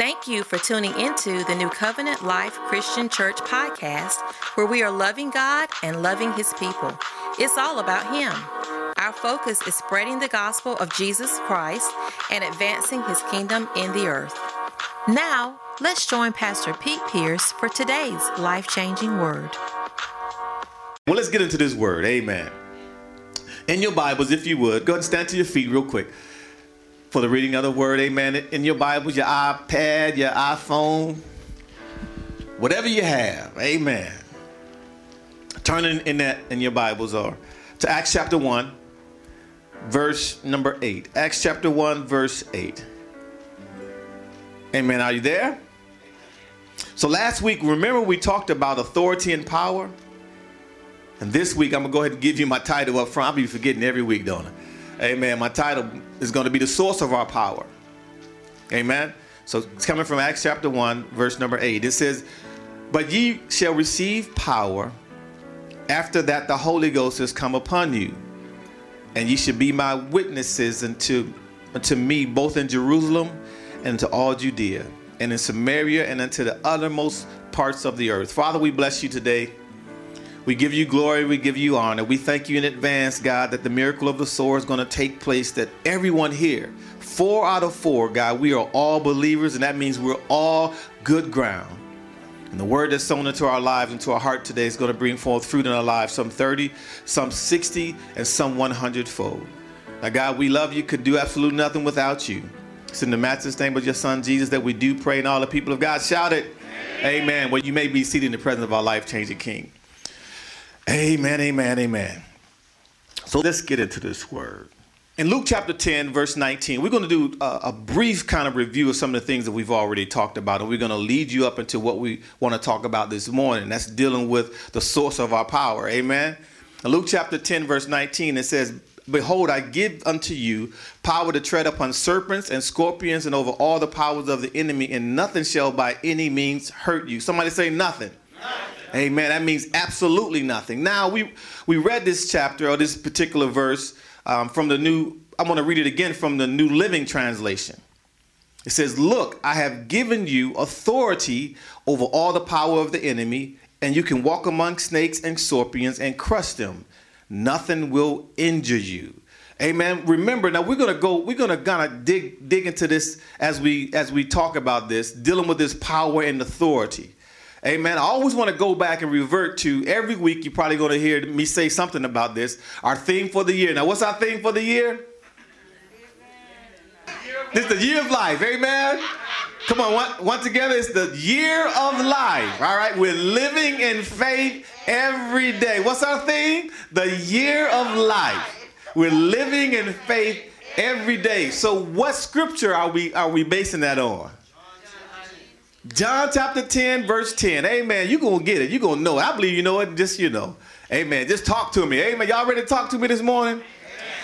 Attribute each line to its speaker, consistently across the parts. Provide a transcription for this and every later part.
Speaker 1: Thank you for tuning into the New Covenant Life Christian Church podcast, where we are loving God and loving His people. It's all about Him. Our focus is spreading the gospel of Jesus Christ and advancing His kingdom in the earth. Now, let's join Pastor Pete Pierce for today's life changing word.
Speaker 2: Well, let's get into this word. Amen. In your Bibles, if you would, go ahead and stand to your feet real quick for the reading of the word. Amen. In your Bibles, your iPad, your iPhone, whatever you have. Amen. Turn in, in that in your Bibles or to Acts chapter 1, verse number 8. Acts chapter 1, verse 8. Amen. Are you there? So last week, remember we talked about authority and power? And this week, I'm going to go ahead and give you my title up front. I'll be forgetting every week, don't I? Amen. My title is going to be the source of our power. Amen. So it's coming from Acts chapter 1, verse number 8. It says, But ye shall receive power after that the Holy Ghost has come upon you, and ye shall be my witnesses unto, unto me both in Jerusalem and to all Judea, and in Samaria, and unto the uttermost parts of the earth. Father, we bless you today. We give you glory, we give you honor. We thank you in advance, God, that the miracle of the sower is going to take place, that everyone here, four out of four, God, we are all believers, and that means we're all good ground. And the word that's sown into our lives, into our heart today, is going to bring forth fruit in our lives, some 30, some 60, and some 100 fold. Now, God, we love you, could do absolutely nothing without you. It's in the matchless name of your son, Jesus, that we do pray, and all the people of God shout it. Amen. Amen. Well, you may be seated in the presence of our life changing King. Amen, amen, amen. So let's get into this word. In Luke chapter 10, verse 19, we're going to do a, a, brief kind of review of some of the things that we've already talked about, and we're going to lead you up into what we want to talk about this morning. That's dealing with the source of our power. Amen. In Luke chapter 10, verse 19, it says, Behold, I give unto you power to tread upon serpents and scorpions and over all the powers of the enemy, and nothing shall by any means hurt you. Somebody say, Nothing. nothing. Amen. That means absolutely nothing. Now we we read this chapter or this particular verse um, from the new. I'm going to read it again from the New Living Translation. It says, "Look, I have given you authority over all the power of the enemy, and you can walk among snakes and scorpions and crush them. Nothing will injure you." Amen. Remember, now we're gonna go. We're gonna kind of dig dig into this as we as we talk about this, dealing with this power and authority. Amen. I always want to go back and revert to every week. You're probably going to hear me say something about this. Our theme for the year. Now, what's our theme for the year? This is the year of life. Amen. Come on, one, one together. It's the year of life. All right. We're living in faith every day. What's our theme? The year of life. We're living in faith every day. So, what scripture are we are we basing that on? John chapter 10, verse 10. Amen. You're going to get it. You're going to know it. I believe you know it. Just, you know. Amen. Just talk to me. Amen. Y'all ready to talk to me this morning?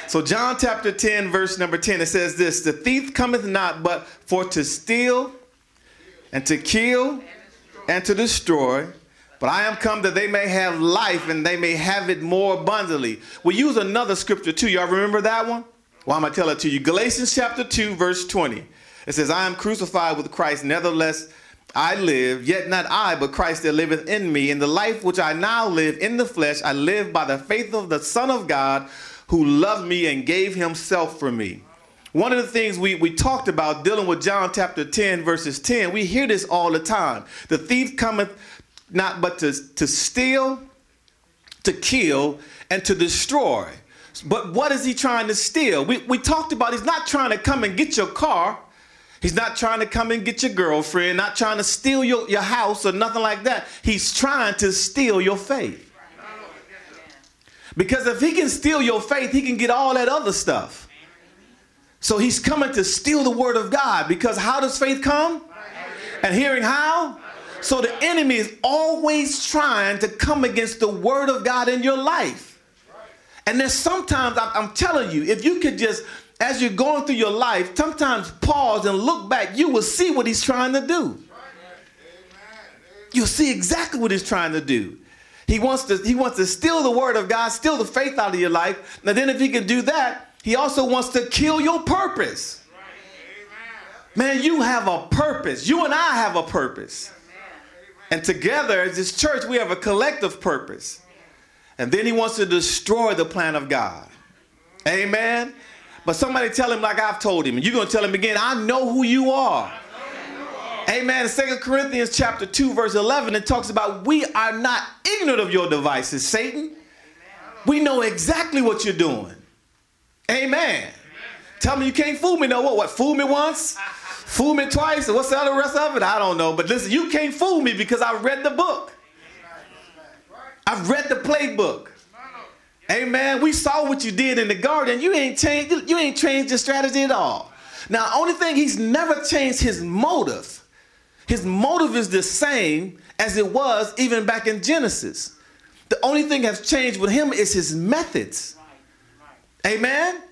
Speaker 2: So, John chapter 10, verse number 10, it says this The thief cometh not but for to steal and to kill and to destroy. But I am come that they may have life and they may have it more abundantly. We use another scripture too. Y'all remember that one? Well, I'm going to tell it to you. Galatians chapter 2, verse 20. It says, I am crucified with Christ, nevertheless I live, yet not I, but Christ that liveth in me. In the life which I now live in the flesh, I live by the faith of the Son of God who loved me and gave himself for me. One of the things we, we talked about dealing with John chapter 10, verses 10, we hear this all the time. The thief cometh not but to, to steal, to kill, and to destroy. But what is he trying to steal? We, we talked about he's not trying to come and get your car. He's not trying to come and get your girlfriend, not trying to steal your, your house or nothing like that. He's trying to steal your faith. Because if he can steal your faith, he can get all that other stuff. So he's coming to steal the word of God because how does faith come? And hearing how? So the enemy is always trying to come against the word of God in your life. And then sometimes I'm telling you, if you could just as you're going through your life, sometimes pause and look back, you will see what he's trying to do. You'll see exactly what he's trying to do. He wants to he wants to steal the word of God, steal the faith out of your life. Now then if he can do that, he also wants to kill your purpose. Man, you have a purpose. You and I have a purpose. And together as this church, we have a collective purpose. And then he wants to destroy the plan of God. Amen. But somebody tell him like I've told him. And you're going to tell him again, I know who you are. Amen. Second Corinthians chapter 2, verse 11, it talks about we are not ignorant of your devices, Satan. We know exactly what you're doing. Amen. Tell me you can't fool me no what? What? Fool me once? Fool me twice? What's the other rest of it? I don't know. But listen, you can't fool me because I read the book. I've read the playbook. Amen. We saw what you did in the garden. You ain't changed. You ain't changed your strategy at all. Now, only thing he's never changed his motive. His motive is the same as it was even back in Genesis. The only thing that's changed with him is his methods. Amen.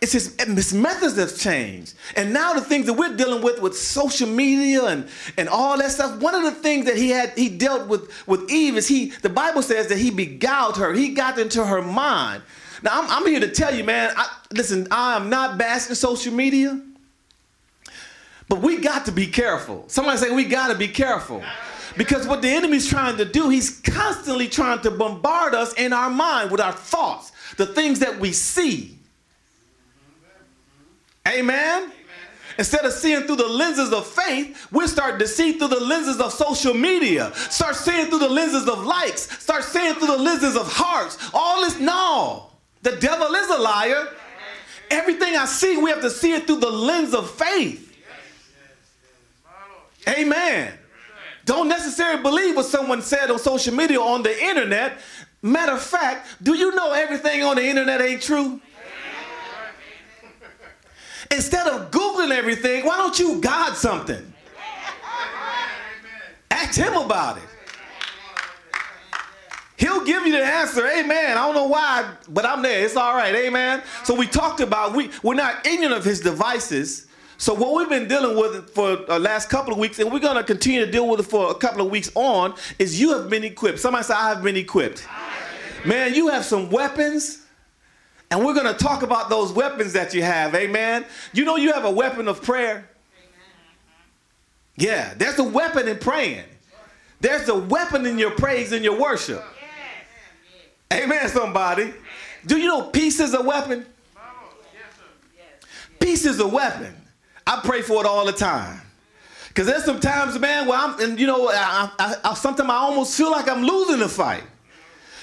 Speaker 2: It's his, his methods have changed. And now the things that we're dealing with with social media and, and all that stuff, one of the things that he had he dealt with with Eve is he the Bible says that he beguiled her. He got into her mind. Now I'm, I'm here to tell you, man, I, listen, I am not bashing social media. But we got to be careful. Somebody say we got to be careful. Because what the enemy's trying to do, he's constantly trying to bombard us in our mind with our thoughts, the things that we see. Amen? Instead of seeing through the lenses of faith, we start to see through the lenses of social media. Start seeing through the lenses of likes. Start seeing through the lenses of hearts. All this, no. The devil is a liar. Everything I see, we have to see it through the lens of faith. Amen. Don't necessarily believe what someone said on social media or on the internet. Matter of fact, do you know everything on the internet ain't true? Instead of Googling everything, why don't you God something? Ask him about it. He'll give you the answer. Amen. I don't know why, but I'm there. It's all right. Amen. So we talked about we, we're not ignorant of his devices. So what we've been dealing with for the last couple of weeks, and we're going to continue to deal with it for a couple of weeks on, is you have been equipped. Somebody say, I have been equipped. Man, you have some weapons. And we're going to talk about those weapons that you have. Amen. You know you have a weapon of prayer. Yeah, there's a weapon in praying. There's a weapon in your praise and your worship. Amen, somebody. Do you know peace is a weapon? Peace is a weapon. I pray for it all the time. Because there's some times, man, where I'm, and you know, I, I, I, sometimes I almost feel like I'm losing the fight.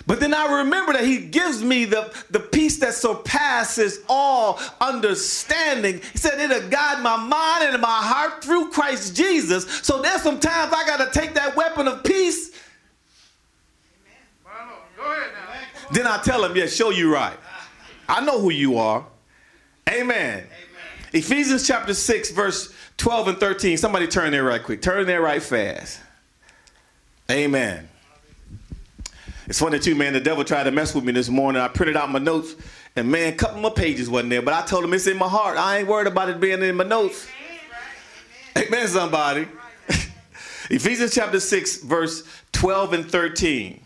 Speaker 2: But then I remember that he gives me the, the peace that surpasses all understanding. He said it'll guide my mind and my heart through Christ Jesus. So there's some times I got to take that weapon of peace. Amen. Then I tell him, yeah, show you right. I know who you are. Amen. Amen. Ephesians chapter 6, verse 12 and 13. Somebody turn there right quick. Turn there right fast. Amen. It's funny too, man. The devil tried to mess with me this morning. I printed out my notes, and man, a couple more pages wasn't there. But I told him it's in my heart. I ain't worried about it being in my notes. Amen, Amen somebody. Ephesians chapter 6, verse 12 and 13.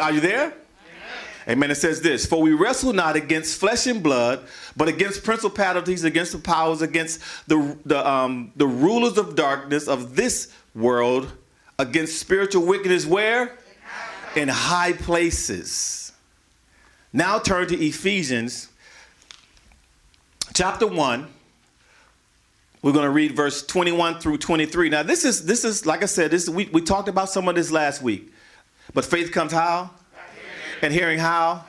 Speaker 2: Are you there? Amen. It says this For we wrestle not against flesh and blood, but against principalities, against the powers, against the, the, um, the rulers of darkness of this world, against spiritual wickedness where? In high places. Now turn to Ephesians chapter 1. We're going to read verse 21 through 23. Now, this is this is like I said, this we, we talked about some of this last week. But faith comes how? And hearing how?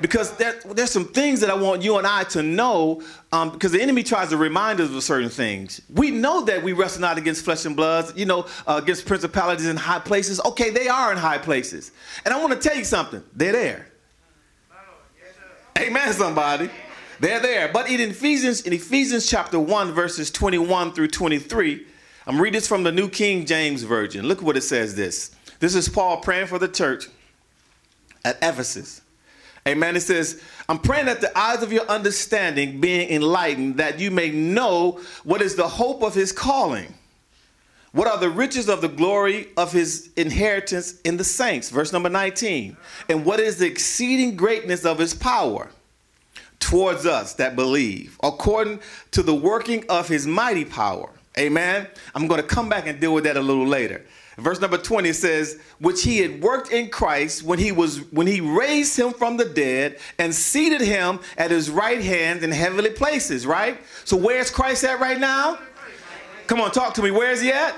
Speaker 2: Because there, there's some things that I want you and I to know, um, because the enemy tries to remind us of certain things. We know that we wrestle not against flesh and blood, you know, uh, against principalities in high places. Okay, they are in high places. And I want to tell you something. They're there. Amen, somebody. They're there. But in Ephesians, in Ephesians chapter 1, verses 21 through 23, I'm reading this from the New King James Version. Look what it says this. This is Paul praying for the church at Ephesus. Amen. It says, I'm praying that the eyes of your understanding being enlightened, that you may know what is the hope of his calling. What are the riches of the glory of his inheritance in the saints? Verse number 19. And what is the exceeding greatness of his power towards us that believe, according to the working of his mighty power. Amen. I'm going to come back and deal with that a little later. Verse number 20 says, which he had worked in Christ when he was when he raised him from the dead and seated him at his right hand in heavenly places, right? So where's Christ at right now? Come on, talk to me. Where is he at?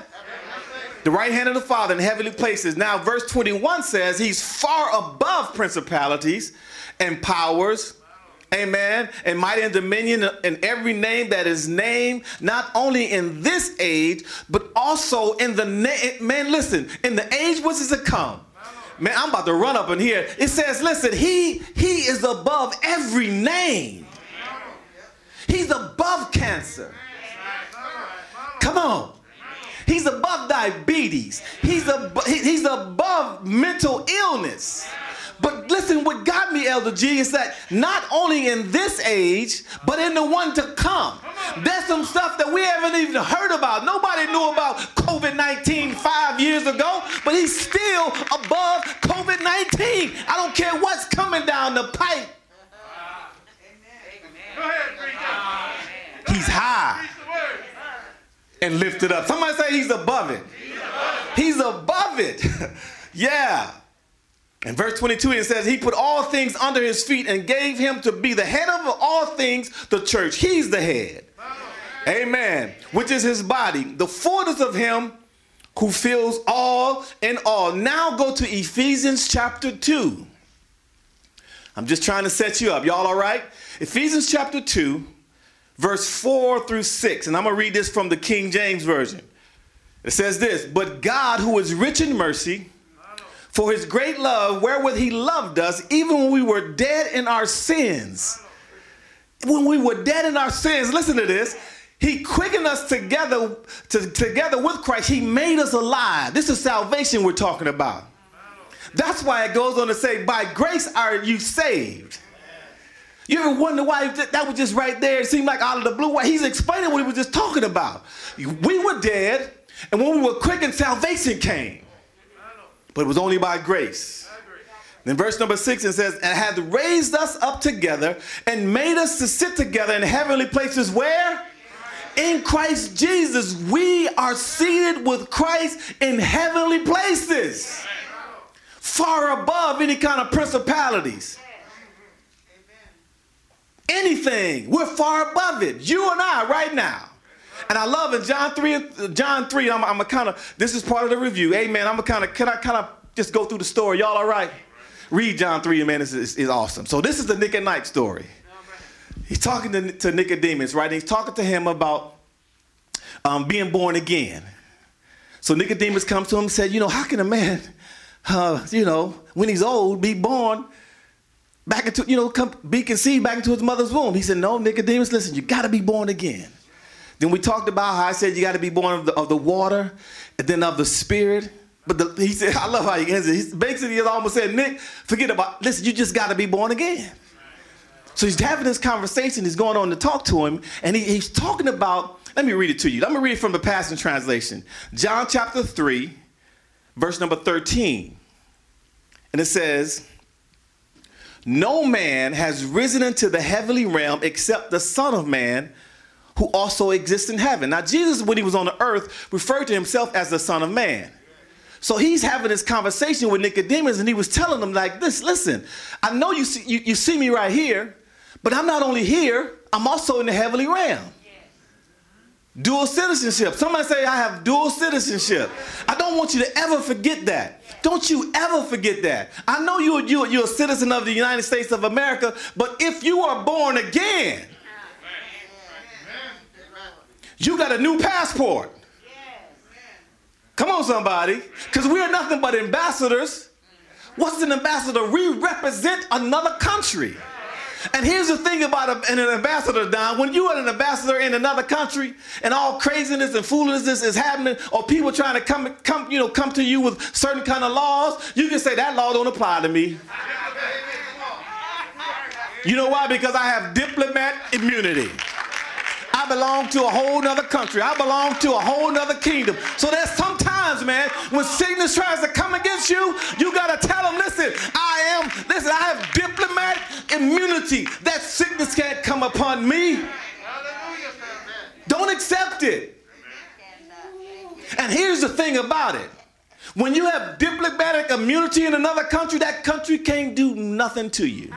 Speaker 2: The right hand of the Father in heavenly places. Now, verse 21 says he's far above principalities and powers amen, and mighty and dominion in every name that is named, not only in this age, but also in the, na- man, listen, in the age which is to come. Man, I'm about to run up in here. It says, listen, he, he is above every name. He's above cancer. Come on. He's above diabetes. He's, ab- he's above mental illness. But listen, what got me, Elder G, is that not only in this age, but in the one to come. There's some stuff that we haven't even heard about. Nobody knew about COVID 19 five years ago, but he's still above COVID 19. I don't care what's coming down the pipe. He's high and lifted up. Somebody say he's above it. He's above it. yeah. In verse 22, it says, He put all things under his feet and gave him to be the head of all things, the church. He's the head. Amen. Which is his body, the fullness of him who fills all in all. Now go to Ephesians chapter 2. I'm just trying to set you up. Y'all all right? Ephesians chapter 2, verse 4 through 6. And I'm going to read this from the King James Version. It says this But God, who is rich in mercy, for his great love, wherewith he loved us, even when we were dead in our sins. When we were dead in our sins, listen to this. He quickened us together, to, together with Christ. He made us alive. This is salvation we're talking about. That's why it goes on to say, by grace are you saved. You ever wonder why that was just right there? It seemed like out of the blue. Why he's explaining what he was just talking about. We were dead, and when we were quickened, salvation came but it was only by grace. Then verse number six it says, and hath raised us up together and made us to sit together in heavenly places where? In Christ Jesus, we are seated with Christ in heavenly places, far above any kind of principalities. Anything, we're far above it. You and I, right now. And I love in John 3, John 3, I'm, I'm a kind of, this is part of the review. Amen. I'm a kind of, can I kind of just go through the story? Y'all all right? Read John 3, man, it's, it's, it's awesome. So this is the Nick at Night story. He's talking to, to Nicodemus, right? And he's talking to him about um, being born again. So Nicodemus comes to him and said, you know, how can a man, uh, you know, when he's old, be born back into, you know, come, be conceived back into his mother's womb? He said, no, Nicodemus, listen, you got to be born again. Then we talked about how I said you got to be born of the, of the water and then of the spirit. But the, he said, I love how he ends it. Basically he almost said, Nick, forget about, listen, you just got to be born again. So he's having this conversation. He's going on to talk to him. And he, he's talking about, let me read it to you. Let me read it from the Passion Translation. John chapter 3, verse number 13. And it says, No man has risen into the heavenly realm except the Son of Man who also exists in heaven. Now, Jesus, when he was on the earth, referred to himself as the Son of Man. So he's having this conversation with Nicodemus, and he was telling him like this: Listen, I know you see, you, you see me right here, but I'm not only here; I'm also in the heavenly realm. Dual citizenship. Somebody say, I have dual citizenship. I don't want you to ever forget that. Don't you ever forget that. I know you're, you're, you're a citizen of the United States of America, but if you are born again, you got a new passport. Come on, somebody. Because we are nothing but ambassadors. What's an ambassador? We represent another country. And here's the thing about an ambassador, Don. When you are an ambassador in another country and all craziness and foolishness is happening, or people trying to come, come, you know, come to you with certain kind of laws, you can say that law don't apply to me. You know why? Because I have diplomat immunity. I belong to a whole nother country. I belong to a whole nother kingdom. So there's sometimes, man, when sickness tries to come against you, you got to tell them, listen, I am, listen, I have diplomatic immunity. That sickness can't come upon me. Don't accept it. And here's the thing about it. When you have diplomatic immunity in another country, that country can't do nothing to you.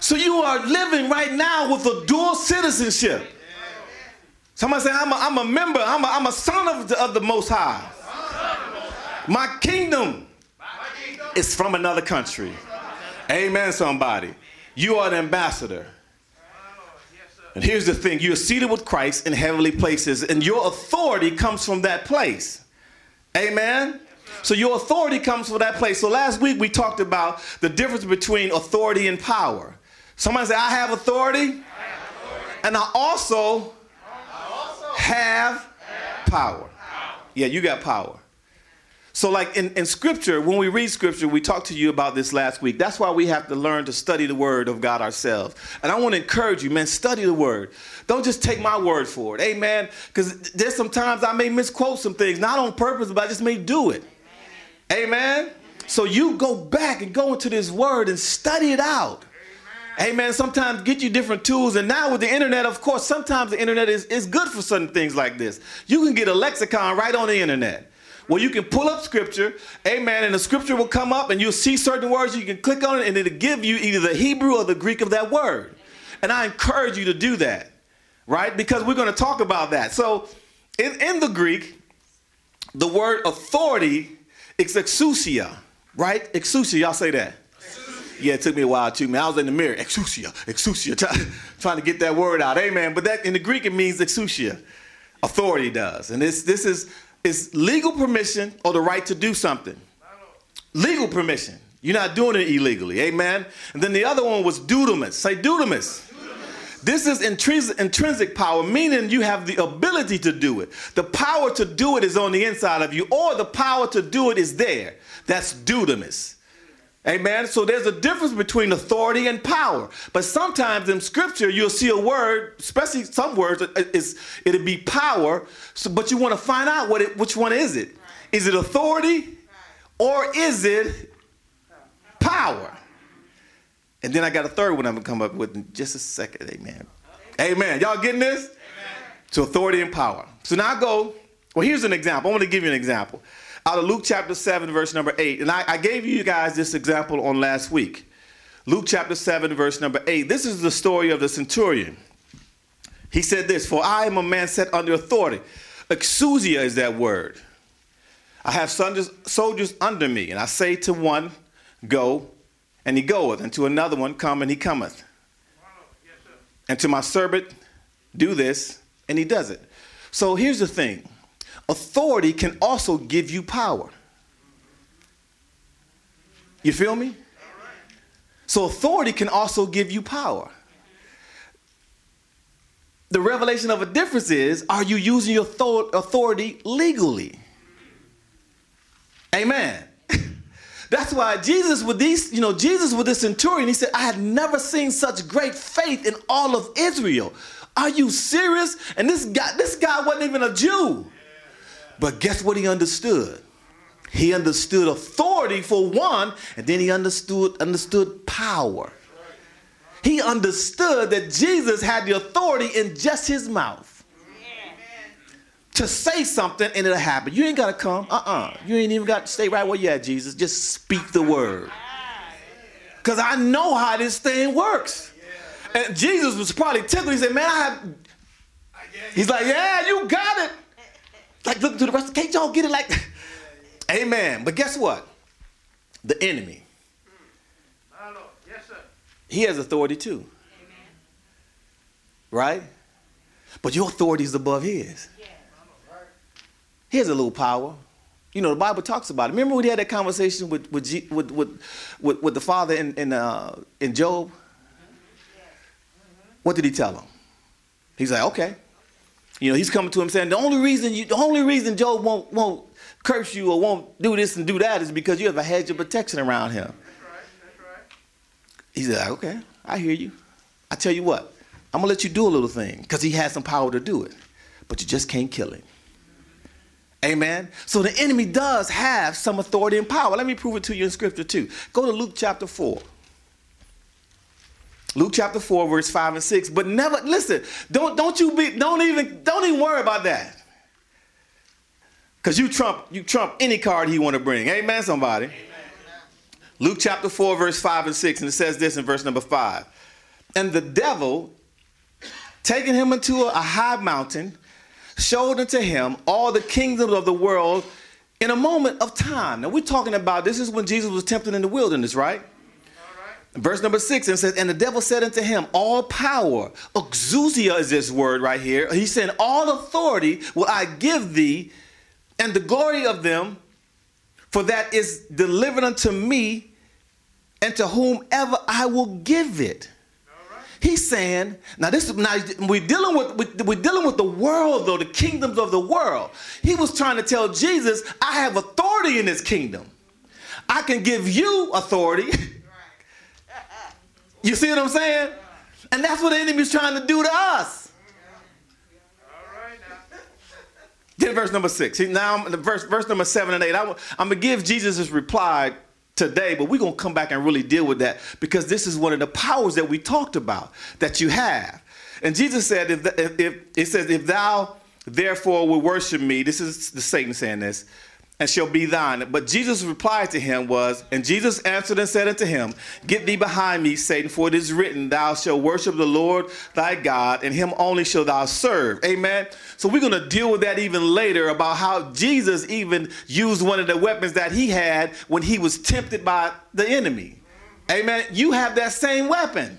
Speaker 2: So you are living right now with a dual citizenship. Somebody say, I'm a, I'm a member, I'm a, I'm a son of the, of the Most High. My kingdom is from another country. Amen, somebody. You are an ambassador. And here's the thing you're seated with Christ in heavenly places, and your authority comes from that place. Amen? So your authority comes from that place. So last week we talked about the difference between authority and power. Somebody say, I have authority, and I also, have power. power. Yeah, you got power. So, like in, in scripture, when we read scripture, we talked to you about this last week. That's why we have to learn to study the word of God ourselves. And I want to encourage you, man, study the word. Don't just take my word for it. Amen. Because there's sometimes I may misquote some things, not on purpose, but I just may do it. Amen. Amen. So you go back and go into this word and study it out. Amen. Sometimes get you different tools. And now with the internet, of course, sometimes the internet is, is good for certain things like this. You can get a lexicon right on the internet where you can pull up scripture, amen, and the scripture will come up and you'll see certain words. You can click on it and it'll give you either the Hebrew or the Greek of that word. And I encourage you to do that, right? Because we're going to talk about that. So in, in the Greek, the word authority is exousia, right? Exousia, y'all say that. Yeah, it took me a while too, man. I was in the mirror, exousia, exousia, try, trying to get that word out. Amen. But that in the Greek it means exousia. Authority does. And this this is is legal permission or the right to do something. Legal permission. You're not doing it illegally. Amen. And then the other one was dunamis. Say dunamis. This is intrinsic, intrinsic power, meaning you have the ability to do it. The power to do it is on the inside of you, or the power to do it is there. That's dunamis. Amen. So there's a difference between authority and power. But sometimes in scripture, you'll see a word, especially some words, is it'll be power. So, but you want to find out what it, which one is it? Is it authority or is it power? And then I got a third one I'm gonna come up with in just a second. Amen. Amen. Y'all getting this? Amen. To authority and power. So now I go. Well, here's an example. I want to give you an example out of Luke chapter 7, verse number 8. And I, I gave you guys this example on last week. Luke chapter 7, verse number 8. This is the story of the centurion. He said this For I am a man set under authority. Exousia is that word. I have soldiers under me, and I say to one, Go, and he goeth, and to another one, Come, and he cometh. And to my servant, Do this, and he does it. So here's the thing authority can also give you power. You feel me? So authority can also give you power. The revelation of a difference is are you using your authority legally? Amen. That's why Jesus with these, you know, Jesus with this centurion, he said, I had never seen such great faith in all of Israel. Are you serious? And this guy, this guy wasn't even a Jew. But guess what he understood? He understood authority for one, and then he understood understood power. He understood that Jesus had the authority in just his mouth. To say something and it'll happen. You ain't gotta come. Uh-uh. You ain't even got to stay right where you at, Jesus. Just speak the word. Because I know how this thing works. And Jesus was probably tickled. He said, Man, I have. He's like, Yeah, you got it. Like look to the rest. Can't y'all get it? Like, Amen. But guess what? The enemy. Yes, sir. He has authority too. Amen. Right? But your authority is above his. Yeah. He has a little power. You know, the Bible talks about it. Remember when he had that conversation with with G, with, with, with, with, the father in in, uh, in Job? Mm-hmm. Mm-hmm. What did he tell him? He's like, okay, you know, he's coming to him saying the only reason you, the only reason Job won't won't curse you or won't do this and do that is because you have a hedge of protection around him. That's right. That's right. He said, okay, I hear you. I tell you what, I'm gonna let you do a little thing because he has some power to do it, but you just can't kill him. Amen. So the enemy does have some authority and power. Let me prove it to you in scripture too. Go to Luke chapter 4. Luke chapter 4, verse 5 and 6. But never listen, don't don't you be don't even don't even worry about that. Because you trump you trump any card he want to bring. Amen, somebody. Amen. Luke chapter 4, verse 5 and 6, and it says this in verse number 5. And the devil, taking him into a high mountain, showed unto him all the kingdoms of the world in a moment of time. Now we're talking about this is when Jesus was tempted in the wilderness, right? Verse number six, and says, And the devil said unto him, All power, exousia is this word right here. He said, All authority will I give thee, and the glory of them, for that is delivered unto me and to whomever I will give it. He's saying, now this now we're dealing with we're dealing with the world though, the kingdoms of the world. He was trying to tell Jesus, I have authority in this kingdom. I can give you authority. you see what I'm saying? And that's what the enemy's trying to do to us. Get verse number six. Now, the verse verse number seven and eight. I, am gonna give Jesus' reply today, but we're to come back and really deal with that because this is one of the powers that we talked about that you have. And Jesus said, if, if, if it says, if thou therefore will worship me, this is the Satan saying this, and shall be thine. But Jesus' reply to him was, and Jesus answered and said unto him, Get thee behind me, Satan, for it is written, Thou shalt worship the Lord thy God, and him only shalt thou serve. Amen. So we're going to deal with that even later about how Jesus even used one of the weapons that he had when he was tempted by the enemy. Amen. You have that same weapon,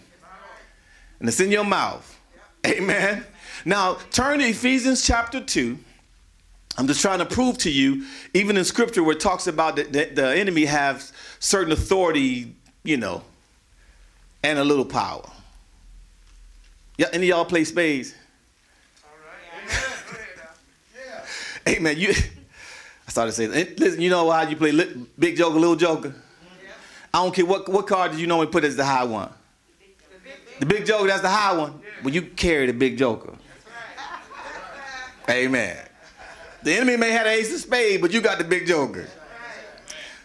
Speaker 2: and it's in your mouth. Amen. Now turn to Ephesians chapter 2. I'm just trying to prove to you, even in scripture where it talks about that the, the enemy has certain authority, you know, and a little power. Yeah, any of y'all play spades? All right. Amen. Yeah. Amen. You, I started saying, eh, listen, you know how you play big joker, little joker? Yeah. I don't care what, what card did you normally put as the high one? The big joker, that's the high one. Well, you carry the big joker. Amen. The enemy may have ace of spade, but you got the big joker.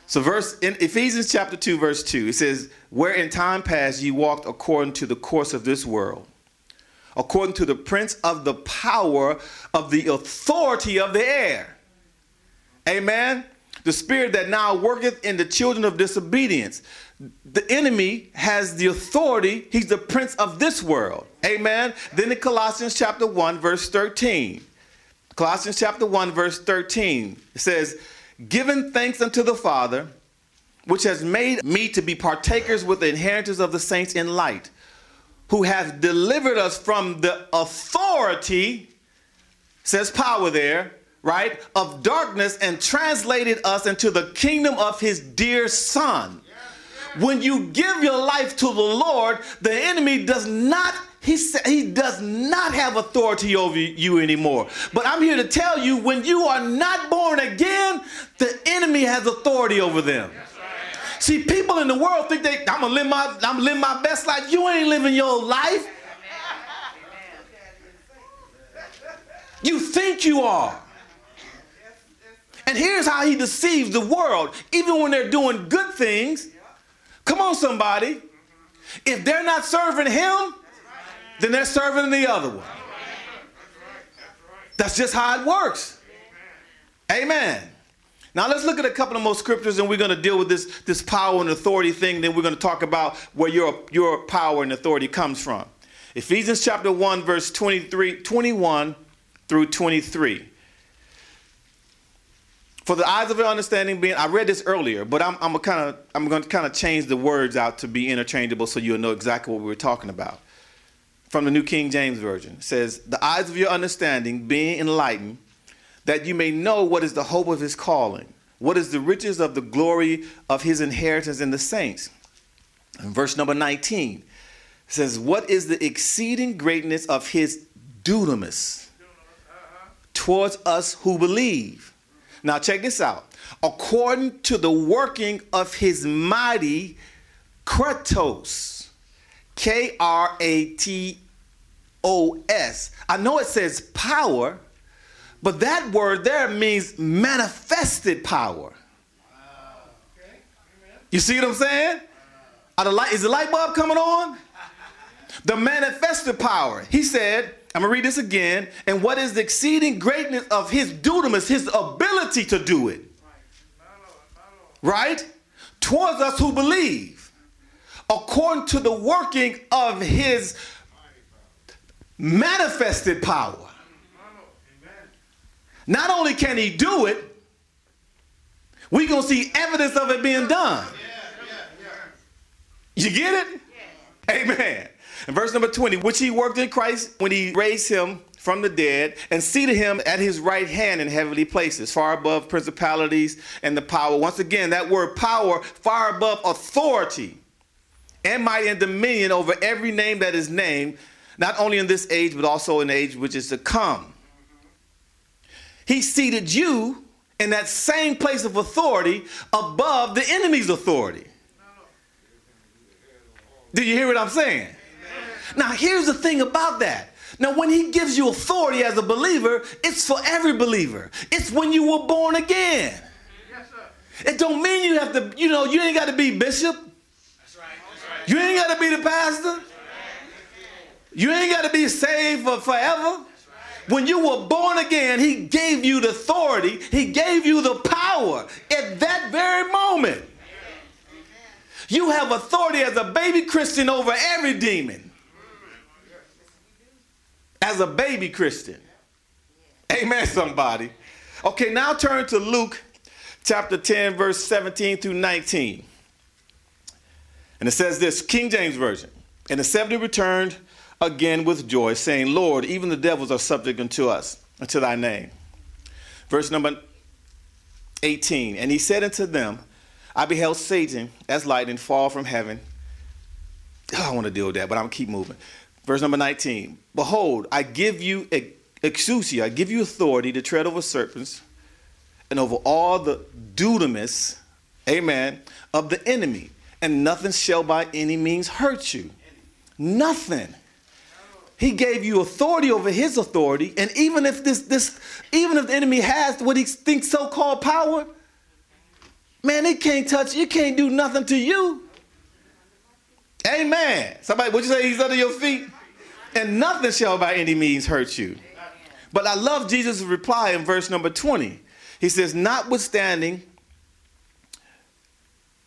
Speaker 2: So verse in Ephesians chapter 2 verse 2 it says where in time past ye walked according to the course of this world according to the prince of the power of the authority of the air. Amen? The spirit that now worketh in the children of disobedience. The enemy has the authority. He's the prince of this world. Amen? Then in Colossians chapter 1 verse 13 Colossians chapter 1, verse 13. It says, Giving thanks unto the Father, which has made me to be partakers with the inheritance of the saints in light, who has delivered us from the authority, says power there, right, of darkness and translated us into the kingdom of his dear Son. When you give your life to the Lord, the enemy does not he he does not have authority over you anymore. But I'm here to tell you when you are not born again, the enemy has authority over them. See, people in the world think they I'm gonna live my I'm gonna live my best life. You ain't living your life. You think you are. And here's how he deceives the world, even when they're doing good things. Come on, somebody. If they're not serving him, then they're serving the other one. That's just how it works. Amen. Now let's look at a couple of more scriptures and we're going to deal with this, this power and authority thing. Then we're going to talk about where your, your power and authority comes from. Ephesians chapter 1, verse 23, 21 through 23. For the eyes of your understanding being, I read this earlier, but I'm, I'm, kind of, I'm going to kind of change the words out to be interchangeable so you'll know exactly what we were talking about from the New King James Version says, The eyes of your understanding being enlightened, that you may know what is the hope of his calling, what is the riches of the glory of his inheritance in the saints. And verse number 19 says, What is the exceeding greatness of his dunamis towards us who believe? Now, check this out. According to the working of his mighty kratos K R A T O S. I know it says power, but that word there means manifested power. You see what I'm saying? The light, is the light bulb coming on? The manifested power. He said, I'm gonna read this again. And what is the exceeding greatness of his dunamis, his ability to do it? Right? Towards us who believe, according to the working of his manifested power. Not only can he do it, we're going to see evidence of it being done. You get it? Amen. In verse number 20, which he worked in Christ when he raised him from the dead and seated him at his right hand in heavenly places, far above principalities and the power. Once again, that word power, far above authority and might and dominion over every name that is named, not only in this age, but also in the age which is to come. He seated you in that same place of authority above the enemy's authority. Do you hear what I'm saying? Now, here's the thing about that. Now, when he gives you authority as a believer, it's for every believer. It's when you were born again. It don't mean you have to, you know, you ain't got to be bishop. That's right. That's right. You ain't got to be the pastor. You ain't got to be saved for forever. When you were born again, he gave you the authority, he gave you the power at that very moment. You have authority as a baby Christian over every demon. As a baby Christian. Amen, somebody. Okay, now turn to Luke chapter 10, verse 17 through 19. And it says this King James Version. And the 70 returned again with joy, saying, Lord, even the devils are subject unto us, unto thy name. Verse number 18. And he said unto them, I beheld Satan as lightning fall from heaven. I want to deal with that, but I'm going to keep moving. Verse number 19. Behold, I give you exousia, I give you authority to tread over serpents and over all the dunamis, amen, of the enemy, and nothing shall by any means hurt you. Nothing. He gave you authority over his authority. And even if this, this, even if the enemy has what he thinks so-called power, man, it can't touch, you, it can't do nothing to you. Amen. Somebody, would you say he's under your feet? And nothing shall by any means hurt you. But I love Jesus' reply in verse number 20. He says, Notwithstanding,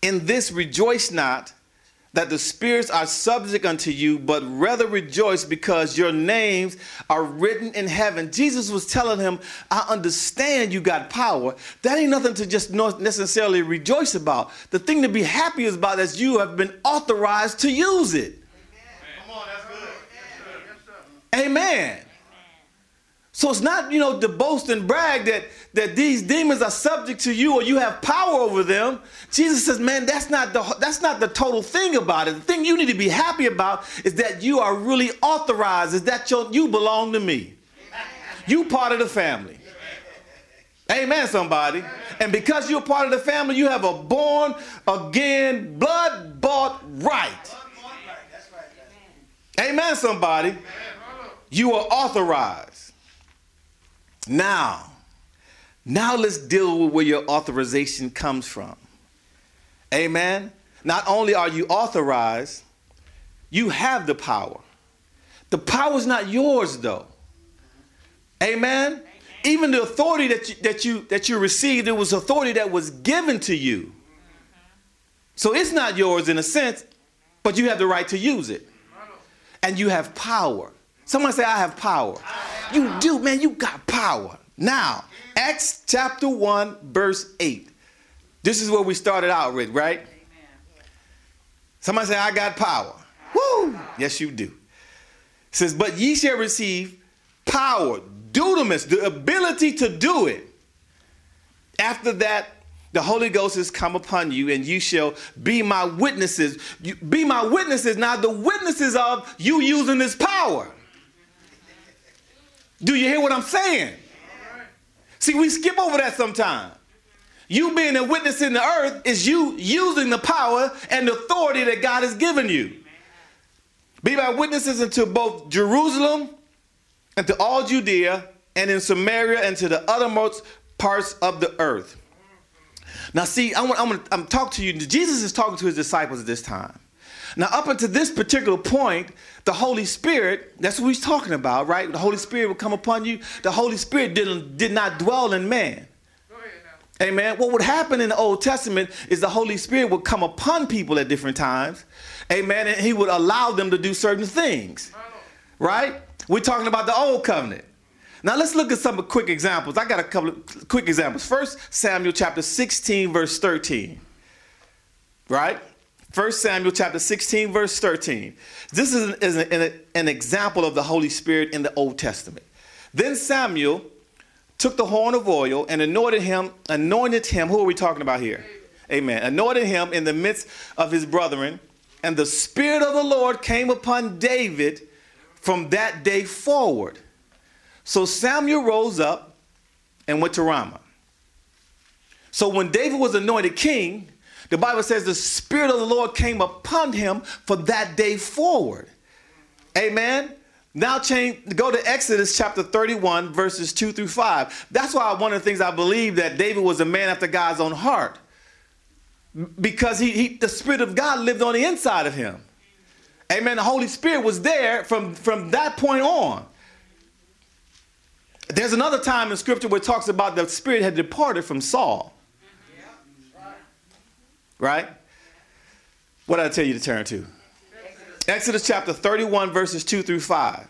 Speaker 2: in this rejoice not that the spirits are subject unto you, but rather rejoice because your names are written in heaven. Jesus was telling him, I understand you got power. That ain't nothing to just necessarily rejoice about. The thing to be happy about is you have been authorized to use it. Amen. Come on, that's good. That's good. Amen. So it's not, you know, to boast and brag that, that these demons are subject to you or you have power over them. Jesus says, man, that's not the that's not the total thing about it. The thing you need to be happy about is that you are really authorized, is that your, you belong to me. You part of the family. Amen, somebody. And because you're part of the family, you have a born again, blood bought right. Amen, somebody. You are authorized. Now, now let's deal with where your authorization comes from. Amen. Not only are you authorized, you have the power. The power is not yours though. Amen. Even the authority that you, that you that you received, it was authority that was given to you. So it's not yours in a sense, but you have the right to use it. And you have power. Someone say, I have power. You do, man, you got power. Now, Acts chapter 1, verse 8. This is where we started out with, right? Somebody say, I got power. Woo! Yes, you do. It says, But ye shall receive power, dunamis, the ability to do it. After that, the Holy Ghost has come upon you, and you shall be my witnesses. You, be my witnesses. Now, the witnesses of you using this power. Do you hear what I'm saying? See, we skip over that sometimes. You being a witness in the earth is you using the power and authority that God has given you. Be my witnesses into both Jerusalem and to all Judea and in Samaria and to the uttermost parts of the earth. Now, see, I want, I'm, I'm talking to you. Jesus is talking to his disciples at this time. Now, up until this particular point, the Holy Spirit, that's what he's talking about, right? The Holy Spirit will come upon you. The Holy Spirit didn't, did not dwell in man. Amen. What would happen in the Old Testament is the Holy Spirit would come upon people at different times. Amen. And he would allow them to do certain things. Right? We're talking about the Old Covenant. Now let's look at some quick examples. I got a couple of quick examples. First, Samuel chapter 16, verse 13. Right? First Samuel chapter 16, verse 13. This is, an, is an, an example of the Holy Spirit in the Old Testament. Then Samuel took the horn of oil and anointed him, anointed him. Who are we talking about here? Amen. Anointed him in the midst of his brethren, and the Spirit of the Lord came upon David from that day forward. So Samuel rose up and went to Ramah. So when David was anointed king, the Bible says the Spirit of the Lord came upon him for that day forward. Amen. Now change go to Exodus chapter 31 verses 2 through 5. That's why one of the things I believe that David was a man after God's own heart. Because he, he the spirit of God lived on the inside of him. Amen. The Holy Spirit was there from from that point on. There's another time in scripture where it talks about the spirit had departed from Saul. Right? What did I tell you to turn to? Exodus chapter 31, verses 2 through 5.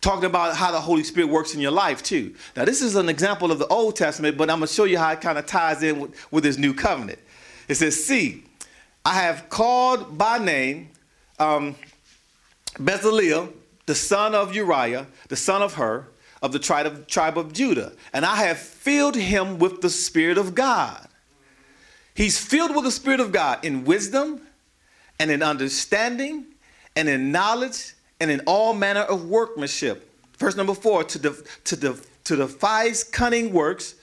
Speaker 2: Talking about how the Holy Spirit works in your life, too. Now, this is an example of the Old Testament, but I'm going to show you how it kind of ties in with, with this new covenant. It says, See, I have called by name um, Bezaleel, the son of Uriah, the son of Hur, of the tribe of, tribe of Judah, and I have filled him with the Spirit of God. He's filled with the Spirit of God in wisdom and in understanding and in knowledge and in all manner of workmanship. Verse number four to, de- to, de- to devise cunning works,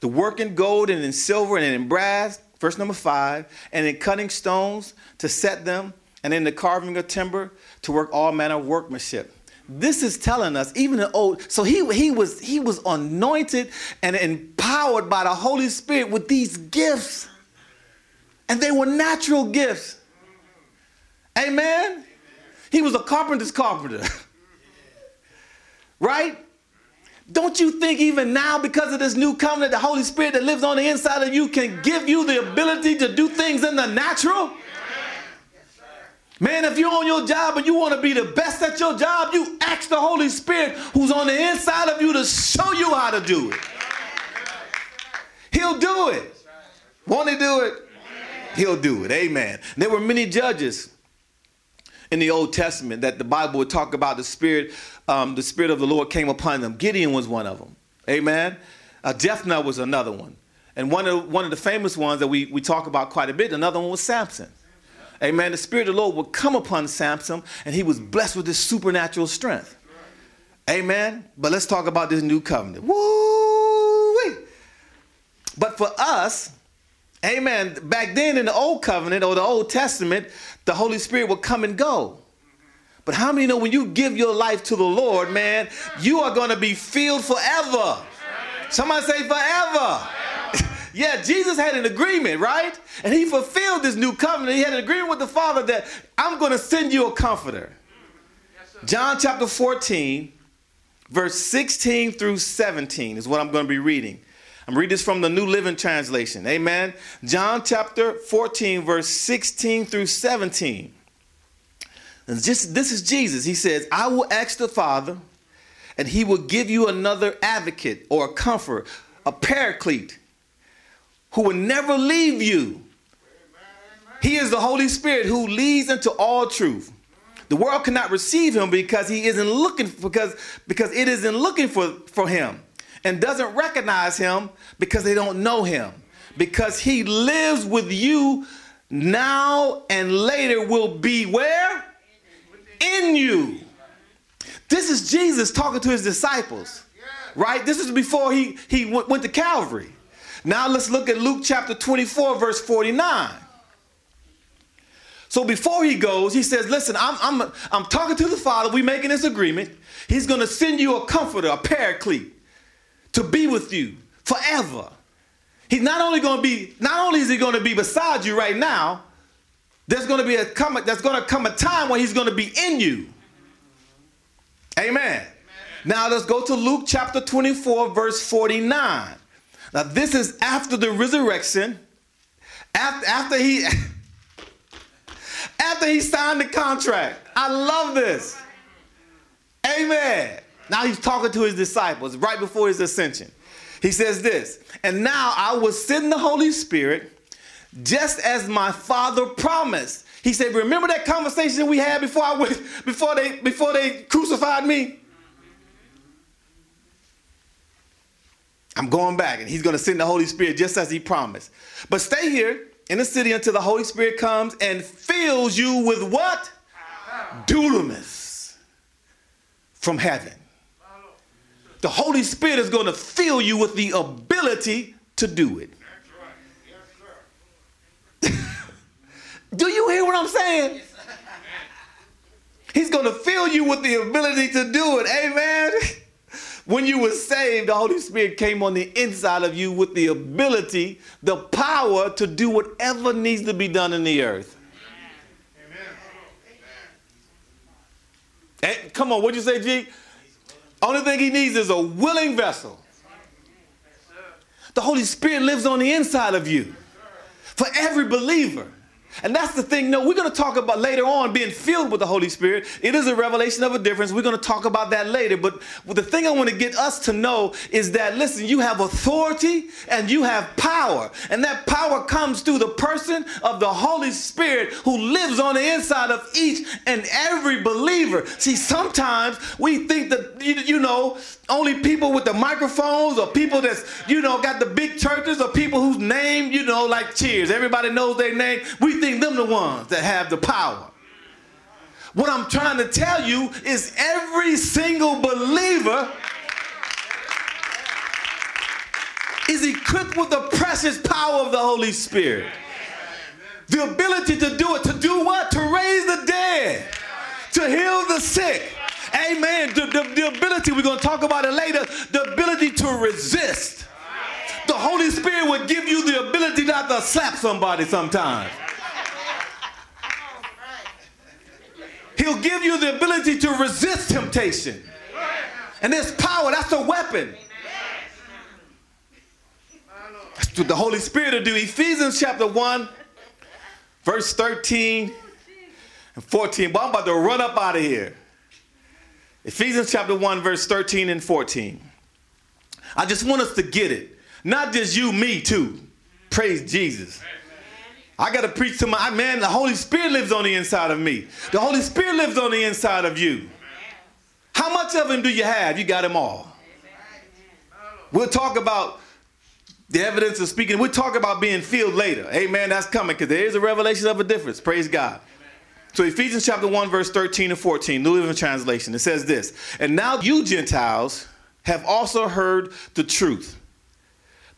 Speaker 2: the work in gold and in silver and in brass. Verse number five, and in cutting stones to set them, and in the carving of timber to work all manner of workmanship. This is telling us, even the old, so he, he was he was anointed and empowered by the Holy Spirit with these gifts. And they were natural gifts. Amen. He was a carpenter's carpenter. right? Don't you think even now, because of this new covenant, the Holy Spirit that lives on the inside of you can give you the ability to do things in the natural? Man, if you're on your job and you want to be the best at your job, you ask the Holy Spirit who's on the inside of you to show you how to do it. He'll do it. Won't he do it? He'll do it. Amen. There were many judges in the Old Testament that the Bible would talk about the Spirit, um, the Spirit of the Lord came upon them. Gideon was one of them. Amen. Uh, Jephthah was another one. And one of, one of the famous ones that we, we talk about quite a bit, another one was Samson. Amen. The Spirit of the Lord would come upon Samson, and he was blessed with this supernatural strength. Amen. But let's talk about this new covenant. Woo! But for us, amen, back then in the old covenant or the Old Testament, the Holy Spirit will come and go. But how many know when you give your life to the Lord, man, you are going to be filled forever? Somebody say forever. yeah, Jesus had an agreement, right? And he fulfilled this new covenant. He had an agreement with the Father that I'm going to send you a comforter. John chapter 14, verse 16 through 17 is what I'm going to be reading. I'm reading this from the New Living Translation. Amen. John chapter 14, verse 16 through 17. And just this is Jesus. He says, I will ask the Father, and he will give you another advocate or a comfort, a paraclete, who will never leave you. He is the Holy Spirit who leads into all truth. The world cannot receive him because he isn't looking because because it isn't looking for, for him and doesn't recognize him because they don't know him. Because he lives with you now and later will be where? In you. This is Jesus talking to his disciples, right? This is before he, he went, to Calvary. Now let's look at Luke chapter 24, verse 49. So before he goes, he says, Listen, I'm, I'm, I'm talking to the Father. We're making this agreement. He's going to send you a comforter, a paraclete, to be with you forever. He's not only going to be, not only is he going to be beside you right now, there's going to be a come, there's going to come a time when he's going to be in you. Amen. Amen. Now let's go to Luke chapter 24, verse 49. Now this is after the resurrection. After, after he after he signed the contract. I love this. Amen. Now he's talking to his disciples right before his ascension. He says this, and now I will send the Holy Spirit just as my father promised. He said, remember that conversation we had before I went, before they before they crucified me? I'm going back, and he's going to send the Holy Spirit just as he promised. But stay here in the city until the Holy Spirit comes and fills you with what? Dunamis from heaven. The Holy Spirit is going to fill you with the ability to do it. do you hear what I'm saying? He's going to fill you with the ability to do it. Amen. When you were saved, the Holy Spirit came on the inside of you with the ability, the power to do whatever needs to be done in the earth. Amen. Hey, come on, what'd you say, G? Only thing he needs is a willing vessel. The Holy Spirit lives on the inside of you for every believer. And that's the thing. No, we're going to talk about later on being filled with the Holy Spirit. It is a revelation of a difference. We're going to talk about that later. But the thing I want to get us to know is that, listen, you have authority and you have power. And that power comes through the person of the Holy Spirit who lives on the inside of each and every believer. See, sometimes we think that, you know, only people with the microphones or people that's, you know, got the big churches or people whose name, you know, like cheers. Everybody knows their name. We think them the ones that have the power. What I'm trying to tell you is every single believer is equipped with the precious power of the Holy Spirit. The ability to do it, to do what? To raise the dead, to heal the sick Amen. The, the, the ability, we're going to talk about it later, the ability to resist. The Holy Spirit will give you the ability not to slap somebody sometimes. He'll give you the ability to resist temptation. And there's power, that's a weapon. That's what the Holy Spirit will do. Ephesians chapter 1, verse 13 and 14. But I'm about to run up out of here. Ephesians chapter 1, verse 13 and 14. I just want us to get it. Not just you, me too. Praise Jesus. I got to preach to my man. The Holy Spirit lives on the inside of me. The Holy Spirit lives on the inside of you. How much of him do you have? You got him all. We'll talk about the evidence of speaking. We'll talk about being filled later. Amen. That's coming because there is a revelation of a difference. Praise God. So Ephesians chapter 1, verse 13 and 14, New Living Translation, it says this, And now you Gentiles have also heard the truth,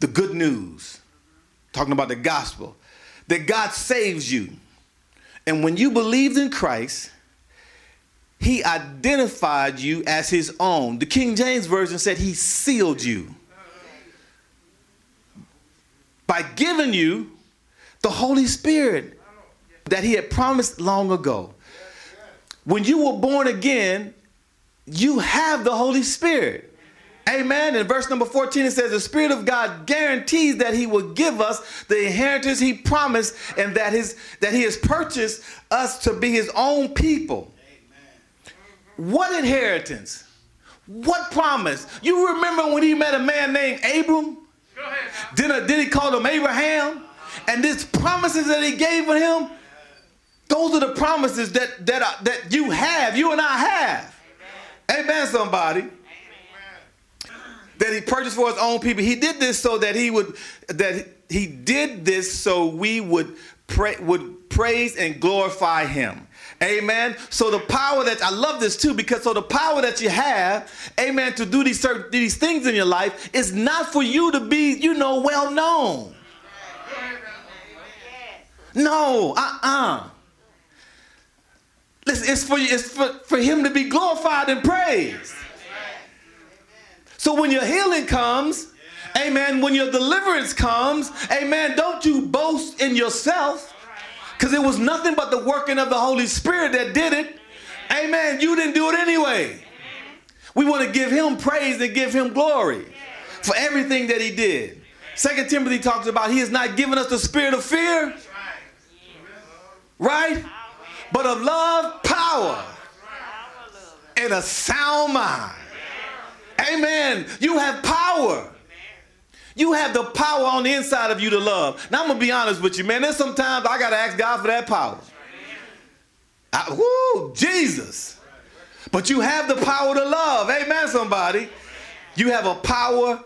Speaker 2: the good news, talking about the gospel, that God saves you. And when you believed in Christ, he identified you as his own. The King James Version said he sealed you by giving you the Holy Spirit that he had promised long ago. When you were born again, you have the Holy Spirit. Amen. In verse number 14, it says, The Spirit of God guarantees that He will give us the inheritance He promised and that, his, that He has purchased us to be His own people. Amen. What inheritance? What promise? You remember when He met a man named Abram? Then, then He called him Abraham? And these promises that He gave him, those are the promises that that uh, that you have, you and I have. Amen, Amen somebody. That he purchased for his own people. He did this so that he would that he did this so we would pray would praise and glorify him. Amen. So the power that I love this too because so the power that you have, amen, to do these certain these things in your life is not for you to be, you know, well known. No, uh-uh. Listen, it's for, it's for, for him to be glorified and praised. So when your healing comes, amen, when your deliverance comes, amen, don't you boast in yourself because it was nothing but the working of the Holy Spirit that did it. Amen. You didn't do it anyway. We want to give him praise and give him glory for everything that he did. Second Timothy talks about he has not given us the spirit of fear, right? But of love, power, and a sound mind. Amen. You have power. You have the power on the inside of you to love. Now I'm gonna be honest with you, man. There's sometimes I gotta ask God for that power. I, woo, Jesus. But you have the power to love. Amen, somebody. You have a power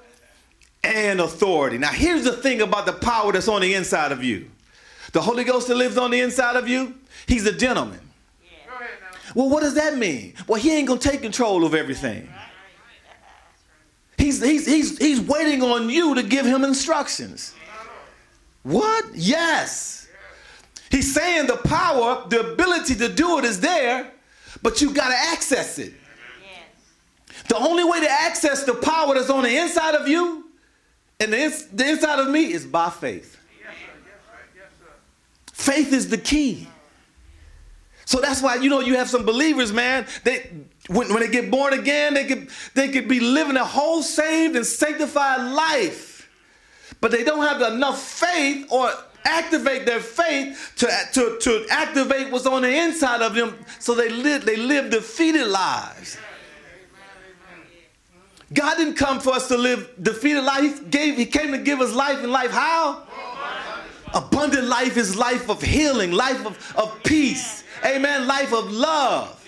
Speaker 2: and authority. Now, here's the thing about the power that's on the inside of you the Holy Ghost that lives on the inside of you, he's a gentleman. Well, what does that mean? Well, he ain't gonna take control of everything. He's, he's, he's, he's waiting on you to give him instructions. What? Yes. He's saying the power, the ability to do it is there, but you've got to access it. The only way to access the power that's on the inside of you and the, ins- the inside of me is by faith. Faith is the key. So that's why you know you have some believers, man. They when, when they get born again, they could they could be living a whole saved and sanctified life, but they don't have enough faith or activate their faith to, to, to activate what's on the inside of them. So they live they live defeated lives. God didn't come for us to live defeated life. He, gave, he came to give us life and life how? Abundant life is life of healing life of, of peace. Amen. Life of love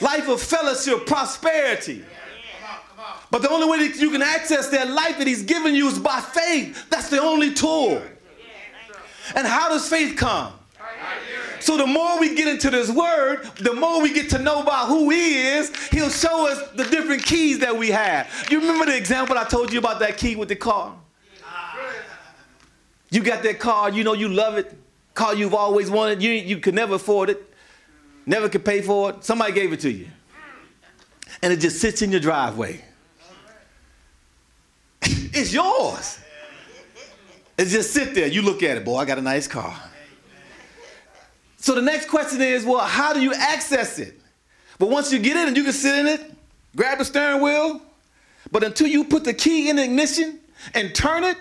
Speaker 2: life of fellowship prosperity but the only way that you can access that life that he's given you is by faith that's the only tool and how does faith come? So the more we get into this word, the more we get to know about who he is, he'll show us the different keys that we have. You remember the example I told you about that key with the car? You got that car, you know you love it, car you've always wanted, you, you could never afford it, never could pay for it. Somebody gave it to you. And it just sits in your driveway. it's yours. It's just sit there. You look at it, boy, I got a nice car. So the next question is, well, how do you access it? But once you get in and you can sit in it, grab the steering wheel, but until you put the key in the ignition and turn it,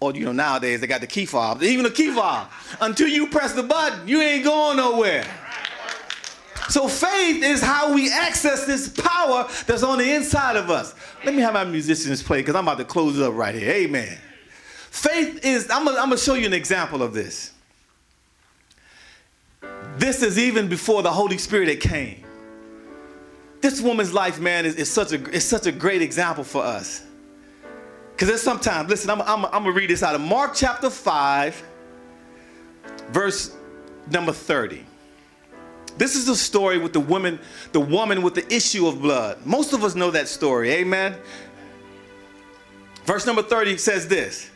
Speaker 2: or you know, nowadays they got the key fob, even the key fob, until you press the button, you ain't going nowhere. So faith is how we access this power that's on the inside of us. Let me have my musicians play because I'm about to close up right here. Amen. Faith is, I'm going to show you an example of this. This is even before the Holy Spirit had came. This woman's life, man, is, is such, a, is such a great example for us. Because there's sometimes, listen, I'm, I'm, I'm going to read this out of Mark chapter 5, verse number 30. This is the story with the woman, the woman with the issue of blood. Most of us know that story, amen? Verse number 30 says this.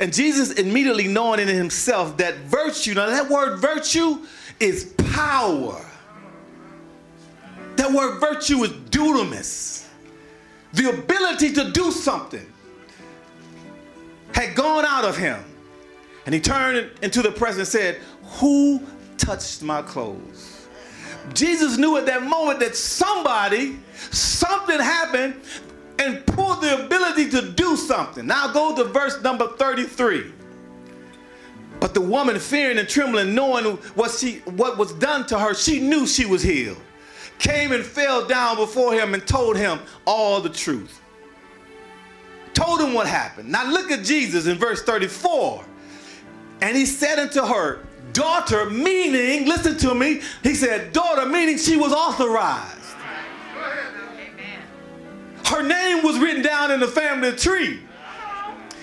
Speaker 2: And Jesus immediately knowing in himself that virtue, now that word virtue is power. That word virtue is dunamis. The ability to do something had gone out of him. And he turned into the presence and said, Who touched my clothes? Jesus knew at that moment that somebody, something happened and pulled the ability to do something. Now go to verse number 33. But the woman, fearing and trembling, knowing what, she, what was done to her, she knew she was healed, came and fell down before him and told him all the truth. Told him what happened. Now look at Jesus in verse 34. And he said unto her, Daughter, meaning, listen to me, he said, Daughter, meaning she was authorized her name was written down in the family tree.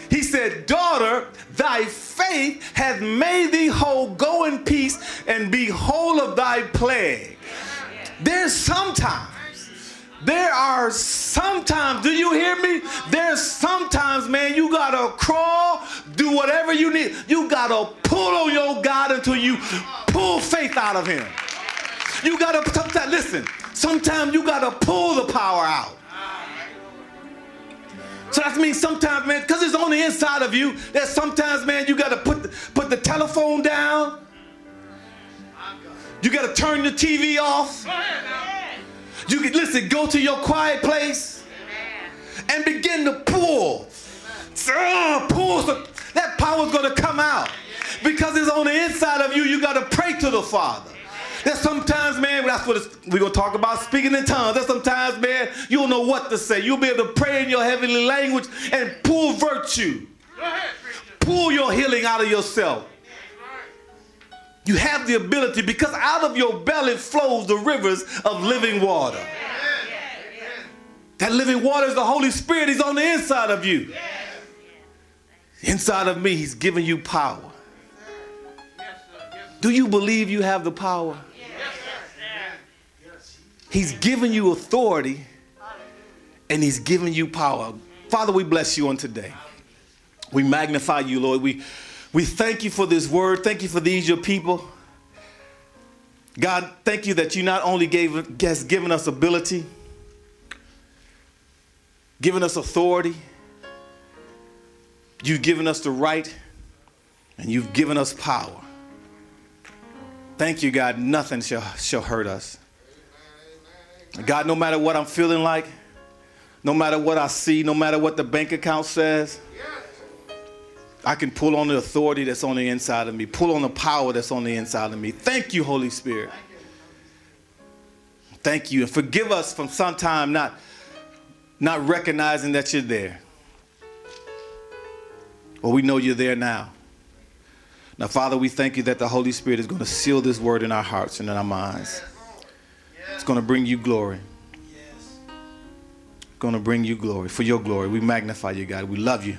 Speaker 2: He said, Daughter, thy faith hath made thee whole. Go in peace and be whole of thy plague. There's sometimes, there are sometimes, do you hear me? There's sometimes, man, you gotta whatever you need. You gotta pull on your God until you pull faith out of him. You gotta listen. Sometimes you gotta pull the power out. So that means sometimes, man, because it's on the inside of you, that sometimes, man, you gotta put the, put the telephone down. You gotta turn the TV off. You can listen, go to your quiet place and begin to pull. Uh, pull. So that power's gonna come out because it's on the inside of you. You gotta pray to the Father. That sometimes, man, that's what we're gonna talk about speaking in tongues. That sometimes, man, you don't know what to say. You'll be able to pray in your heavenly language and pull virtue. Pull your healing out of yourself. You have the ability because out of your belly flows the rivers of living water. That living water is the Holy Spirit. He's on the inside of you. Inside of me, He's giving you power. Do you believe you have the power? He's giving you authority and He's giving you power. Father, we bless you on today. We magnify you, Lord. We, we thank you for this word. Thank you for these, your people. God, thank you that you not only gave, has given us ability, given us authority, you've given us the right, and you've given us power. Thank you, God. Nothing shall, shall hurt us. God, no matter what I'm feeling like, no matter what I see, no matter what the bank account says, I can pull on the authority that's on the inside of me, pull on the power that's on the inside of me. Thank you, Holy Spirit. Thank you. And forgive us from sometime not, not recognizing that you're there. Well, we know you're there now. Now, Father, we thank you that the Holy Spirit is going to seal this word in our hearts and in our minds. It's going to bring you glory. It's going to bring you glory. For your glory. We magnify you, God. We love you.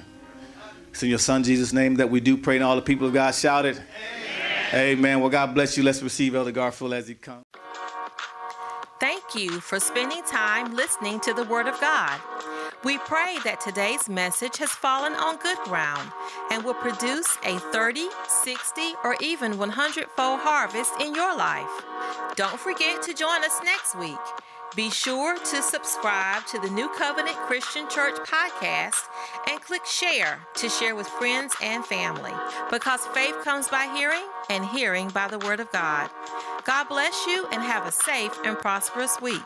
Speaker 2: It's in your son Jesus' name that we do pray, and all the people of God shouted. Amen. Amen. Well, God bless you. Let's receive Elder Garfield as he comes.
Speaker 1: Thank you for spending time listening to the Word of God. We pray that today's message has fallen on good ground and will produce a 30, 60, or even 100 fold harvest in your life. Don't forget to join us next week. Be sure to subscribe to the New Covenant Christian Church podcast and click share to share with friends and family because faith comes by hearing and hearing by the Word of God. God bless you and have a safe and prosperous week.